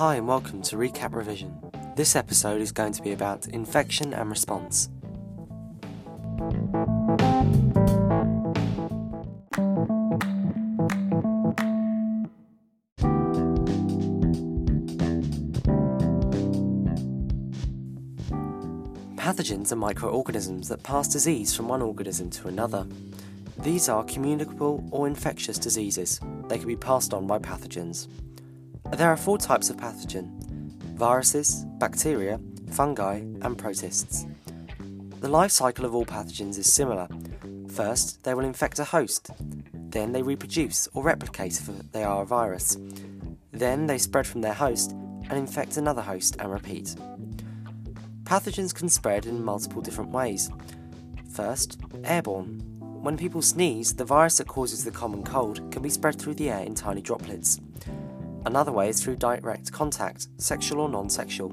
Hi, and welcome to Recap Revision. This episode is going to be about infection and response. Pathogens are microorganisms that pass disease from one organism to another. These are communicable or infectious diseases. They can be passed on by pathogens. There are four types of pathogen viruses, bacteria, fungi, and protists. The life cycle of all pathogens is similar. First, they will infect a host, then they reproduce or replicate if they are a virus. Then they spread from their host and infect another host and repeat. Pathogens can spread in multiple different ways. First, airborne. When people sneeze, the virus that causes the common cold can be spread through the air in tiny droplets. Another way is through direct contact, sexual or non sexual,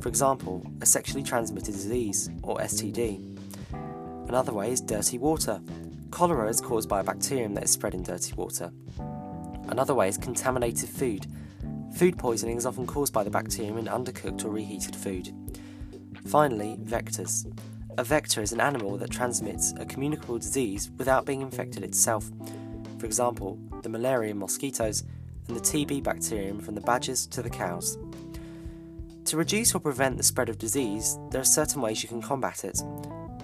for example, a sexually transmitted disease, or STD. Another way is dirty water. Cholera is caused by a bacterium that is spread in dirty water. Another way is contaminated food. Food poisoning is often caused by the bacterium in undercooked or reheated food. Finally, vectors. A vector is an animal that transmits a communicable disease without being infected itself. For example, the malaria mosquitoes and the TB bacterium from the badgers to the cows. To reduce or prevent the spread of disease, there are certain ways you can combat it.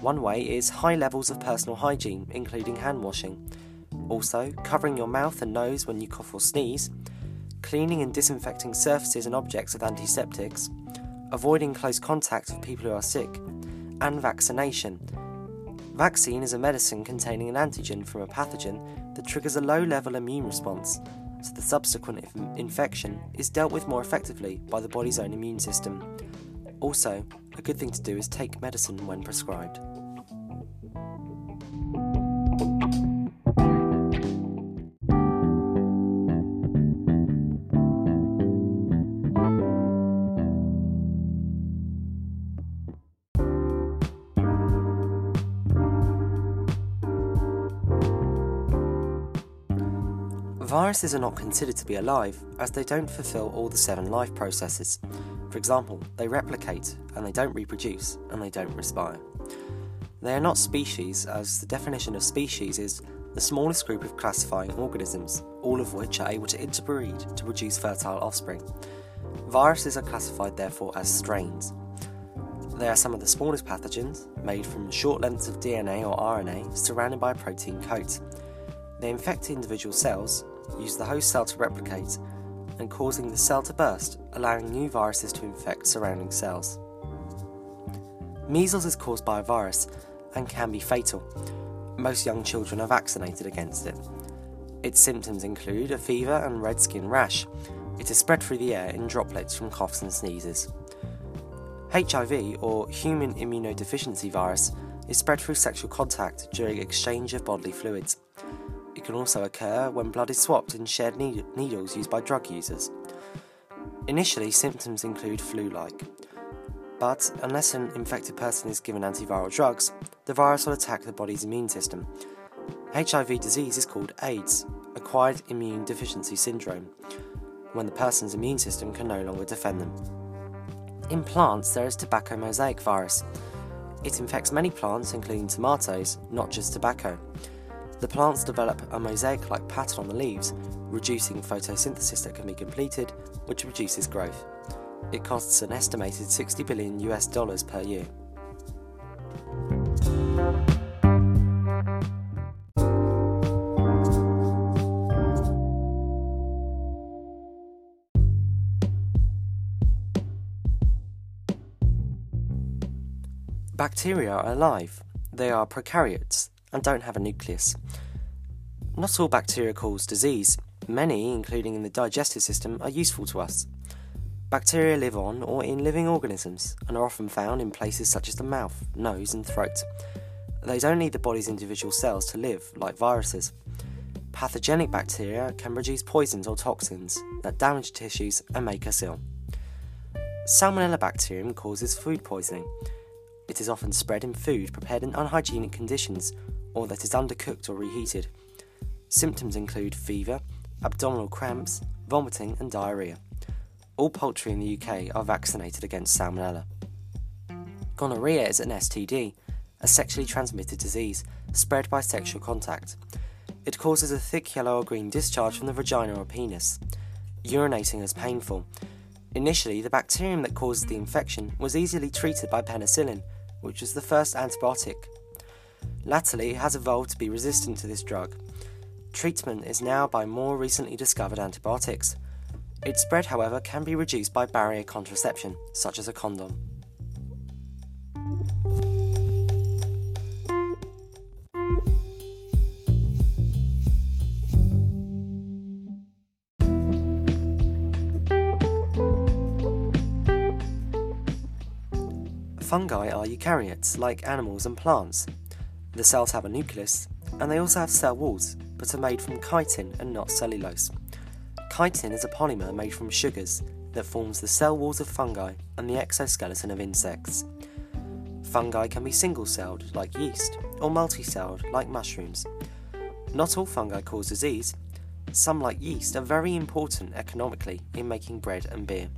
One way is high levels of personal hygiene, including hand washing. Also, covering your mouth and nose when you cough or sneeze, cleaning and disinfecting surfaces and objects with antiseptics, avoiding close contact with people who are sick, and vaccination. Vaccine is a medicine containing an antigen from a pathogen that triggers a low level immune response so the subsequent infection is dealt with more effectively by the body's own immune system. Also, a good thing to do is take medicine when prescribed. Viruses are not considered to be alive as they don't fulfill all the seven life processes. For example, they replicate and they don't reproduce and they don't respire. They are not species, as the definition of species is the smallest group of classifying organisms, all of which are able to interbreed to produce fertile offspring. Viruses are classified therefore as strains. They are some of the smallest pathogens, made from short lengths of DNA or RNA surrounded by a protein coat. They infect individual cells use the host cell to replicate and causing the cell to burst, allowing new viruses to infect surrounding cells. Measles is caused by a virus and can be fatal. Most young children are vaccinated against it. Its symptoms include a fever and red skin rash. It is spread through the air in droplets from coughs and sneezes. HIV, or human immunodeficiency virus, is spread through sexual contact during exchange of bodily fluids. It can also occur when blood is swapped in shared needles used by drug users. Initially, symptoms include flu like, but unless an infected person is given antiviral drugs, the virus will attack the body's immune system. HIV disease is called AIDS, acquired immune deficiency syndrome, when the person's immune system can no longer defend them. In plants, there is tobacco mosaic virus. It infects many plants, including tomatoes, not just tobacco. The plants develop a mosaic like pattern on the leaves, reducing photosynthesis that can be completed, which reduces growth. It costs an estimated 60 billion US dollars per year. Bacteria are alive. They are prokaryotes, and don't have a nucleus. Not all bacteria cause disease. Many, including in the digestive system, are useful to us. Bacteria live on or in living organisms and are often found in places such as the mouth, nose, and throat. They don't need the body's individual cells to live, like viruses. Pathogenic bacteria can produce poisons or toxins that damage tissues and make us ill. Salmonella bacterium causes food poisoning. It is often spread in food prepared in unhygienic conditions or that is undercooked or reheated. Symptoms include fever, abdominal cramps, vomiting, and diarrhea. all poultry in the UK are vaccinated against Salmonella. Gonorrhea is an STD, a sexually transmitted disease spread by sexual contact. It causes a thick yellow or green discharge from the vagina or penis. Urinating is painful. Initially, the bacterium that causes the infection was easily treated by penicillin, which was the first antibiotic. Latterly, has evolved to be resistant to this drug. Treatment is now by more recently discovered antibiotics. Its spread, however, can be reduced by barrier contraception, such as a condom. Fungi are eukaryotes, like animals and plants. The cells have a nucleus, and they also have cell walls, but are made from chitin and not cellulose. Chitin is a polymer made from sugars that forms the cell walls of fungi and the exoskeleton of insects. Fungi can be single celled, like yeast, or multi-celled, like mushrooms. Not all fungi cause disease. Some, like yeast, are very important economically in making bread and beer.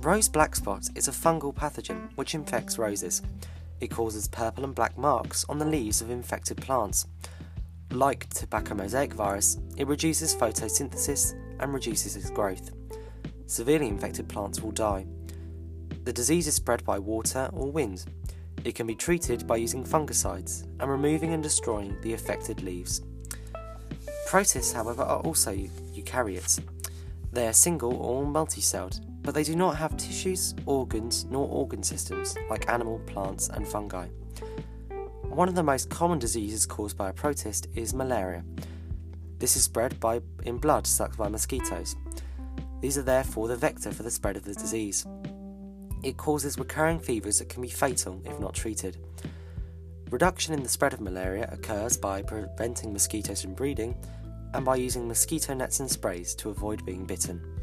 Rose black spot is a fungal pathogen which infects roses. It causes purple and black marks on the leaves of infected plants. Like tobacco mosaic virus, it reduces photosynthesis and reduces its growth. Severely infected plants will die. The disease is spread by water or wind. It can be treated by using fungicides and removing and destroying the affected leaves. Protists, however, are also eukaryotes. They are single or multi-celled but they do not have tissues, organs, nor organ systems like animal, plants, and fungi. One of the most common diseases caused by a protist is malaria. This is spread by in blood sucked by mosquitoes. These are therefore the vector for the spread of the disease. It causes recurring fevers that can be fatal if not treated. Reduction in the spread of malaria occurs by preventing mosquitoes from breeding and by using mosquito nets and sprays to avoid being bitten.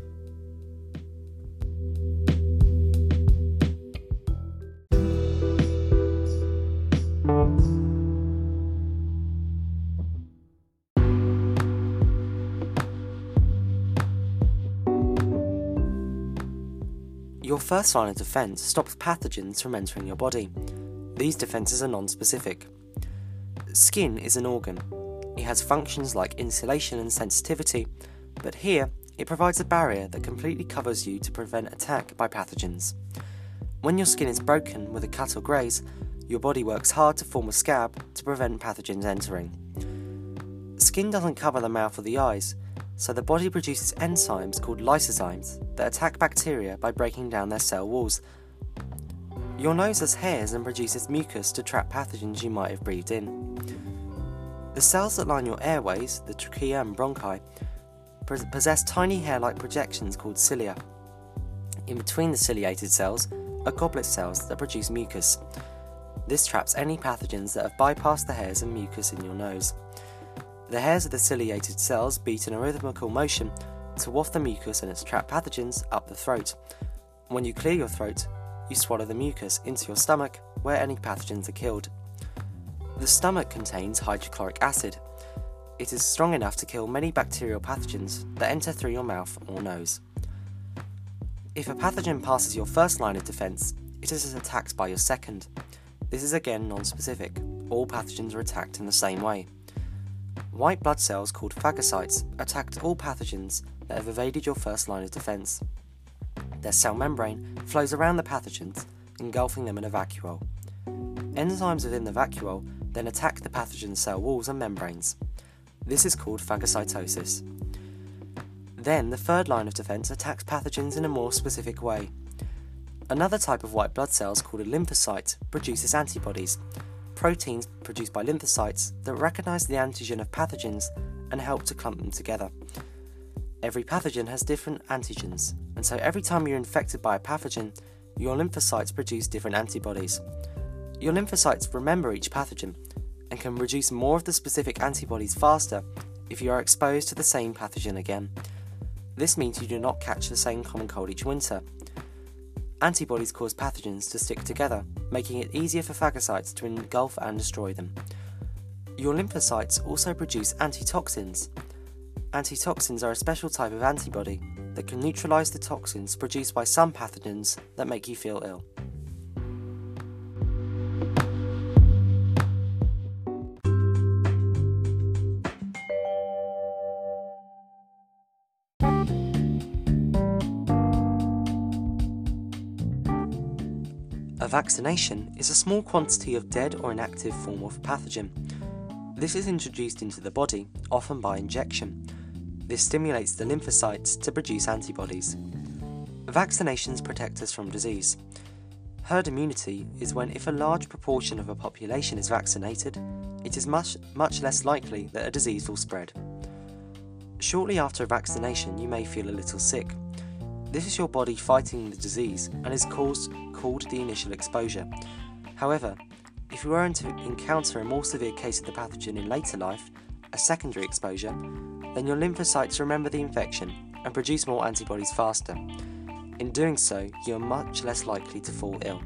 Your first line of defense stops pathogens from entering your body. These defenses are non specific. Skin is an organ. It has functions like insulation and sensitivity, but here it provides a barrier that completely covers you to prevent attack by pathogens. When your skin is broken with a cut or graze, your body works hard to form a scab to prevent pathogens entering. Skin doesn't cover the mouth or the eyes, so the body produces enzymes called lysozymes that attack bacteria by breaking down their cell walls. Your nose has hairs and produces mucus to trap pathogens you might have breathed in. The cells that line your airways, the trachea and bronchi, possess tiny hair like projections called cilia. In between the ciliated cells are goblet cells that produce mucus. This traps any pathogens that have bypassed the hairs and mucus in your nose. The hairs of the ciliated cells beat in a rhythmical motion to waft the mucus and its trapped pathogens up the throat. When you clear your throat, you swallow the mucus into your stomach where any pathogens are killed. The stomach contains hydrochloric acid. It is strong enough to kill many bacterial pathogens that enter through your mouth or nose. If a pathogen passes your first line of defense, it is attacked by your second. This is again non specific. All pathogens are attacked in the same way. White blood cells called phagocytes attacked all pathogens that have evaded your first line of defense. Their cell membrane flows around the pathogens, engulfing them in a vacuole. Enzymes within the vacuole then attack the pathogen's cell walls and membranes. This is called phagocytosis. Then the third line of defense attacks pathogens in a more specific way. Another type of white blood cells called a lymphocyte produces antibodies proteins produced by lymphocytes that recognize the antigen of pathogens and help to clump them together. Every pathogen has different antigens, and so every time you're infected by a pathogen, your lymphocytes produce different antibodies. Your lymphocytes remember each pathogen and can produce more of the specific antibodies faster if you are exposed to the same pathogen again. This means you do not catch the same common cold each winter, Antibodies cause pathogens to stick together, making it easier for phagocytes to engulf and destroy them. Your lymphocytes also produce antitoxins. Antitoxins are a special type of antibody that can neutralise the toxins produced by some pathogens that make you feel ill. A vaccination is a small quantity of dead or inactive form of pathogen. This is introduced into the body, often by injection. This stimulates the lymphocytes to produce antibodies. Vaccinations protect us from disease. Herd immunity is when if a large proportion of a population is vaccinated, it is much, much less likely that a disease will spread. Shortly after a vaccination, you may feel a little sick. This is your body fighting the disease and is caused, called the initial exposure. However, if you were to encounter a more severe case of the pathogen in later life, a secondary exposure, then your lymphocytes remember the infection and produce more antibodies faster. In doing so, you are much less likely to fall ill.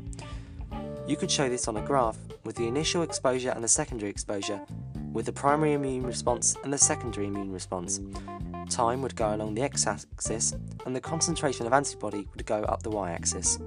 You could show this on a graph with the initial exposure and the secondary exposure, with the primary immune response and the secondary immune response time would go along the x axis and the concentration of antibody would go up the y axis.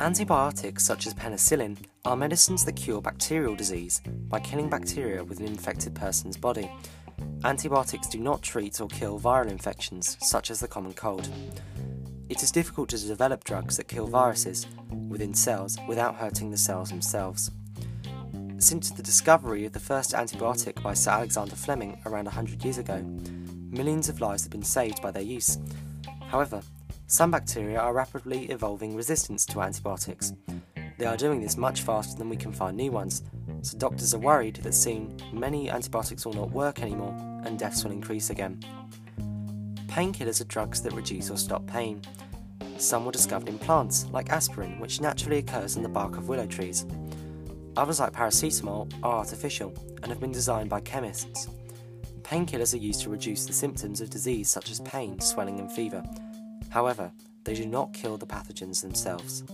Antibiotics such as penicillin are medicines that cure bacterial disease by killing bacteria within an infected person's body Antibiotics do not treat or kill viral infections, such as the common cold. It is difficult to develop drugs that kill viruses within cells without hurting the cells themselves. Since the discovery of the first antibiotic by Sir Alexander Fleming around 100 years ago, millions of lives have been saved by their use. However, some bacteria are rapidly evolving resistance to antibiotics. They are doing this much faster than we can find new ones, doctors are worried that soon many antibiotics will not work anymore and deaths will increase again. Painkillers are drugs that reduce or stop pain. Some were discovered in plants, like aspirin, which naturally occurs in the bark of willow trees. Others, like paracetamol, are artificial and have been designed by chemists. Painkillers are used to reduce the symptoms of disease such as pain, swelling, and fever. However, they do not kill the pathogens themselves.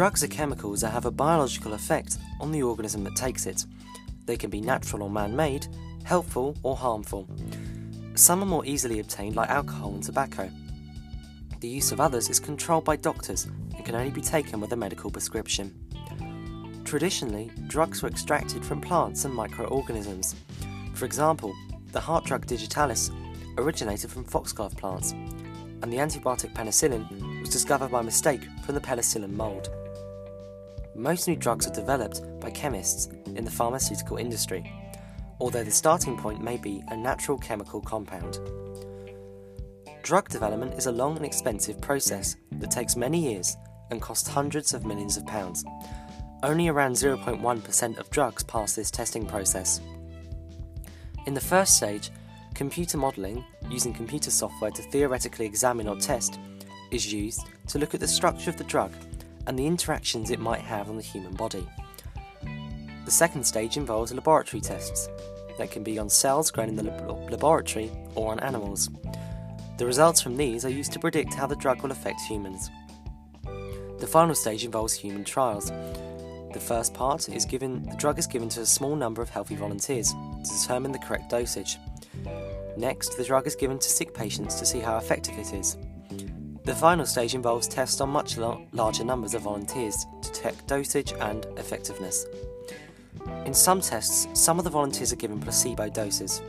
Drugs are chemicals that have a biological effect on the organism that takes it. They can be natural or man made, helpful or harmful. Some are more easily obtained, like alcohol and tobacco. The use of others is controlled by doctors and can only be taken with a medical prescription. Traditionally, drugs were extracted from plants and microorganisms. For example, the heart drug digitalis originated from foxglove plants, and the antibiotic penicillin was discovered by mistake from the penicillin mold. Most new drugs are developed by chemists in the pharmaceutical industry, although the starting point may be a natural chemical compound. Drug development is a long and expensive process that takes many years and costs hundreds of millions of pounds. Only around 0.1% of drugs pass this testing process. In the first stage, computer modelling, using computer software to theoretically examine or test, is used to look at the structure of the drug and the interactions it might have on the human body. The second stage involves laboratory tests that can be on cells grown in the lab- laboratory or on animals. The results from these are used to predict how the drug will affect humans. The final stage involves human trials. The first part is given the drug is given to a small number of healthy volunteers to determine the correct dosage. Next, the drug is given to sick patients to see how effective it is. The final stage involves tests on much larger numbers of volunteers to detect dosage and effectiveness. In some tests, some of the volunteers are given placebo doses.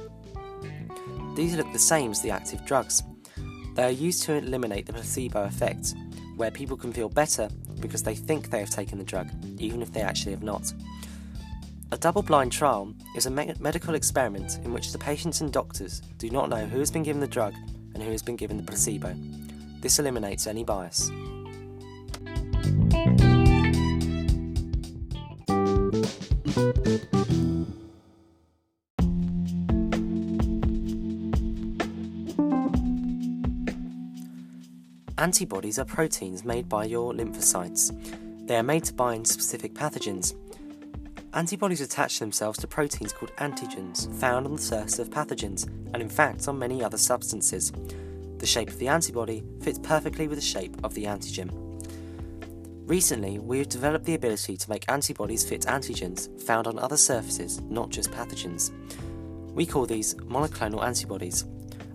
These look the same as the active drugs. They are used to eliminate the placebo effect, where people can feel better because they think they have taken the drug, even if they actually have not. A double blind trial is a me- medical experiment in which the patients and doctors do not know who has been given the drug and who has been given the placebo. This eliminates any bias. Antibodies are proteins made by your lymphocytes. They are made to bind specific pathogens. Antibodies attach themselves to proteins called antigens found on the surface of pathogens and, in fact, on many other substances. The shape of the antibody fits perfectly with the shape of the antigen. Recently, we have developed the ability to make antibodies fit antigens found on other surfaces, not just pathogens. We call these monoclonal antibodies.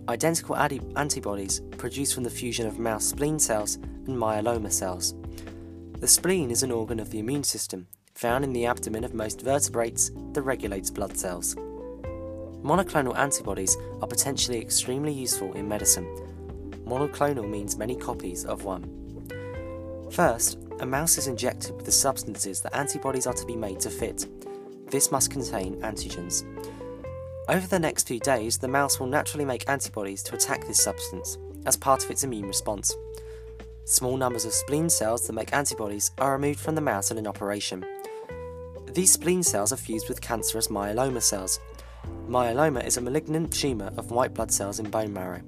Identical antibodies produced from the fusion of mouse spleen cells and myeloma cells. The spleen is an organ of the immune system, found in the abdomen of most vertebrates that regulates blood cells. Monoclonal antibodies are potentially extremely useful in medicine. Monoclonal means many copies of one. First, a mouse is injected with the substances that antibodies are to be made to fit. This must contain antigens. Over the next few days, the mouse will naturally make antibodies to attack this substance as part of its immune response. Small numbers of spleen cells that make antibodies are removed from the mouse in an operation. These spleen cells are fused with cancerous myeloma cells. Myeloma is a malignant tumour of white blood cells in bone marrow.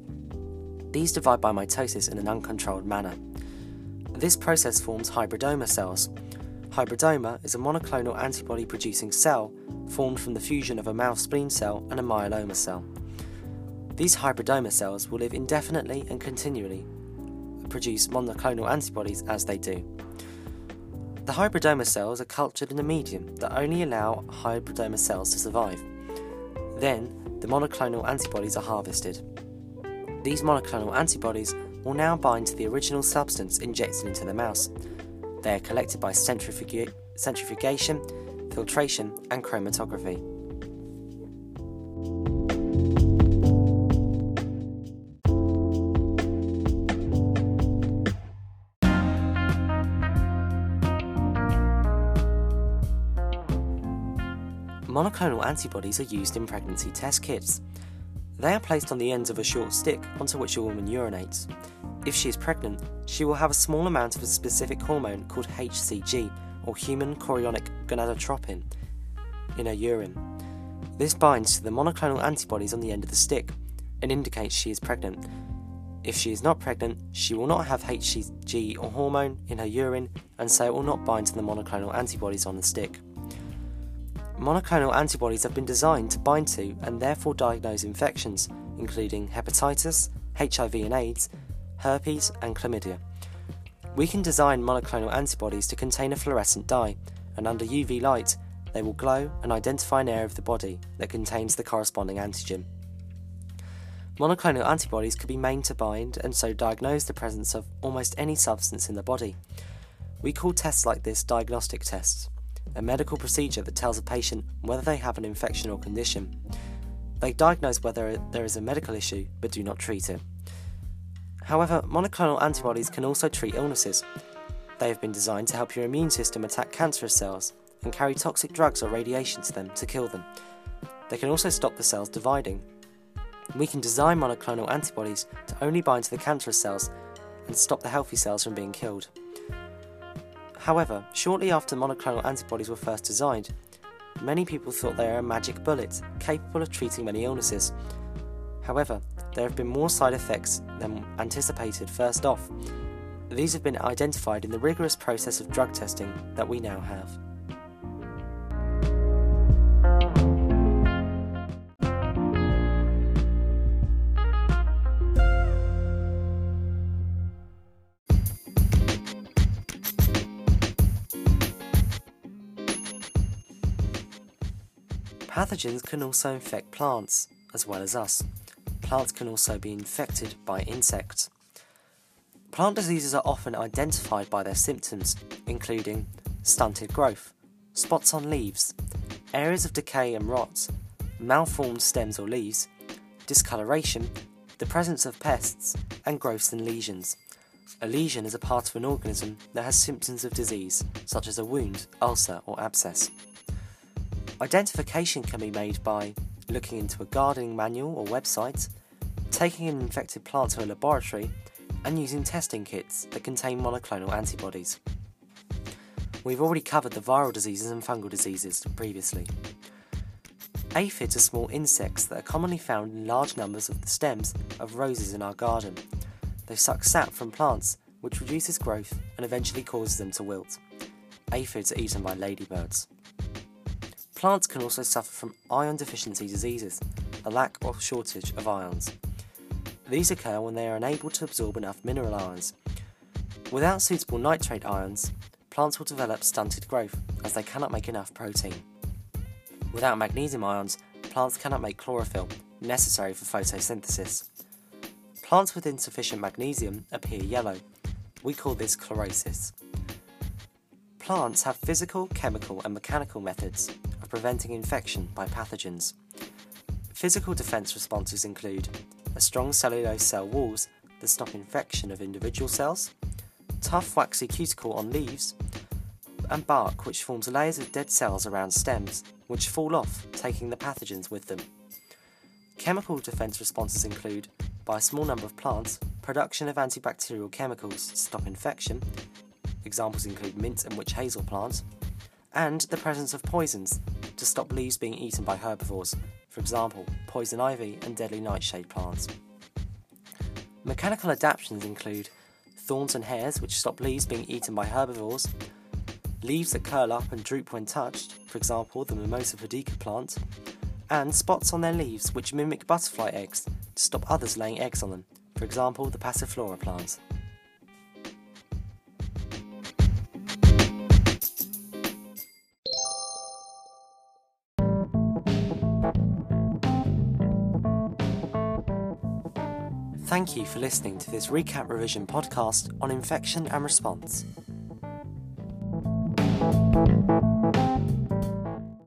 These divide by mitosis in an uncontrolled manner. This process forms hybridoma cells. Hybridoma is a monoclonal antibody producing cell formed from the fusion of a mouse spleen cell and a myeloma cell. These hybridoma cells will live indefinitely and continually produce monoclonal antibodies as they do. The hybridoma cells are cultured in a medium that only allow hybridoma cells to survive. Then, the monoclonal antibodies are harvested. These monoclonal antibodies will now bind to the original substance injected into the mouse. They are collected by centrifuga- centrifugation, filtration, and chromatography. Monoclonal antibodies are used in pregnancy test kits. They are placed on the ends of a short stick onto which a woman urinates. If she is pregnant, she will have a small amount of a specific hormone called HCG, or human chorionic gonadotropin, in her urine. This binds to the monoclonal antibodies on the end of the stick and indicates she is pregnant. If she is not pregnant, she will not have HCG or hormone in her urine, and so it will not bind to the monoclonal antibodies on the stick. Monoclonal antibodies have been designed to bind to and therefore diagnose infections, including hepatitis, HIV and AIDS, herpes, and chlamydia. We can design monoclonal antibodies to contain a fluorescent dye, and under UV light, they will glow and identify an area of the body that contains the corresponding antigen. Monoclonal antibodies could be made to bind and so diagnose the presence of almost any substance in the body. We call tests like this diagnostic tests a medical procedure that tells a patient whether they have an infection or condition. They diagnose whether there is a medical issue but do not treat it. However, monoclonal antibodies can also treat illnesses. They have been designed to help your immune system attack cancerous cells and carry toxic drugs or radiation to them to kill them. They can also stop the cells dividing. We can design monoclonal antibodies to only bind to the cancerous cells and stop the healthy cells from being killed. However, shortly after monoclonal antibodies were first designed, many people thought they were a magic bullet capable of treating many illnesses. However, there have been more side effects than anticipated first off. These have been identified in the rigorous process of drug testing that we now have. Pathogens can also infect plants, as well as us. Plants can also be infected by insects. Plant diseases are often identified by their symptoms, including stunted growth, spots on leaves, areas of decay and rot, malformed stems or leaves, discoloration, the presence of pests, and growths and lesions. A lesion is a part of an organism that has symptoms of disease, such as a wound, ulcer, or abscess. Identification can be made by looking into a gardening manual or website, taking an infected plant to a laboratory, and using testing kits that contain monoclonal antibodies. We've already covered the viral diseases and fungal diseases previously. Aphids are small insects that are commonly found in large numbers of the stems of roses in our garden. They suck sap from plants, which reduces growth and eventually causes them to wilt. Aphids are eaten by ladybirds. Plants can also suffer from ion deficiency diseases, a lack or shortage of ions. These occur when they are unable to absorb enough mineral ions. Without suitable nitrate ions, plants will develop stunted growth as they cannot make enough protein. Without magnesium ions, plants cannot make chlorophyll, necessary for photosynthesis. Plants with insufficient magnesium appear yellow. We call this chlorosis. Plants have physical, chemical, and mechanical methods of preventing infection by pathogens. Physical defense responses include a strong cellulose cell walls that stop infection of individual cells, tough waxy cuticle on leaves, and bark which forms layers of dead cells around stems, which fall off, taking the pathogens with them. Chemical defense responses include, by a small number of plants, production of antibacterial chemicals to stop infection, examples include mint and witch hazel plants, and the presence of poisons to stop leaves being eaten by herbivores, for example, poison ivy and deadly nightshade plants. Mechanical adaptations include thorns and hairs which stop leaves being eaten by herbivores, leaves that curl up and droop when touched, for example, the Mimosa pudica plant, and spots on their leaves which mimic butterfly eggs to stop others laying eggs on them, for example, the Passiflora plant. Thank you for listening to this Recap Revision podcast on infection and response.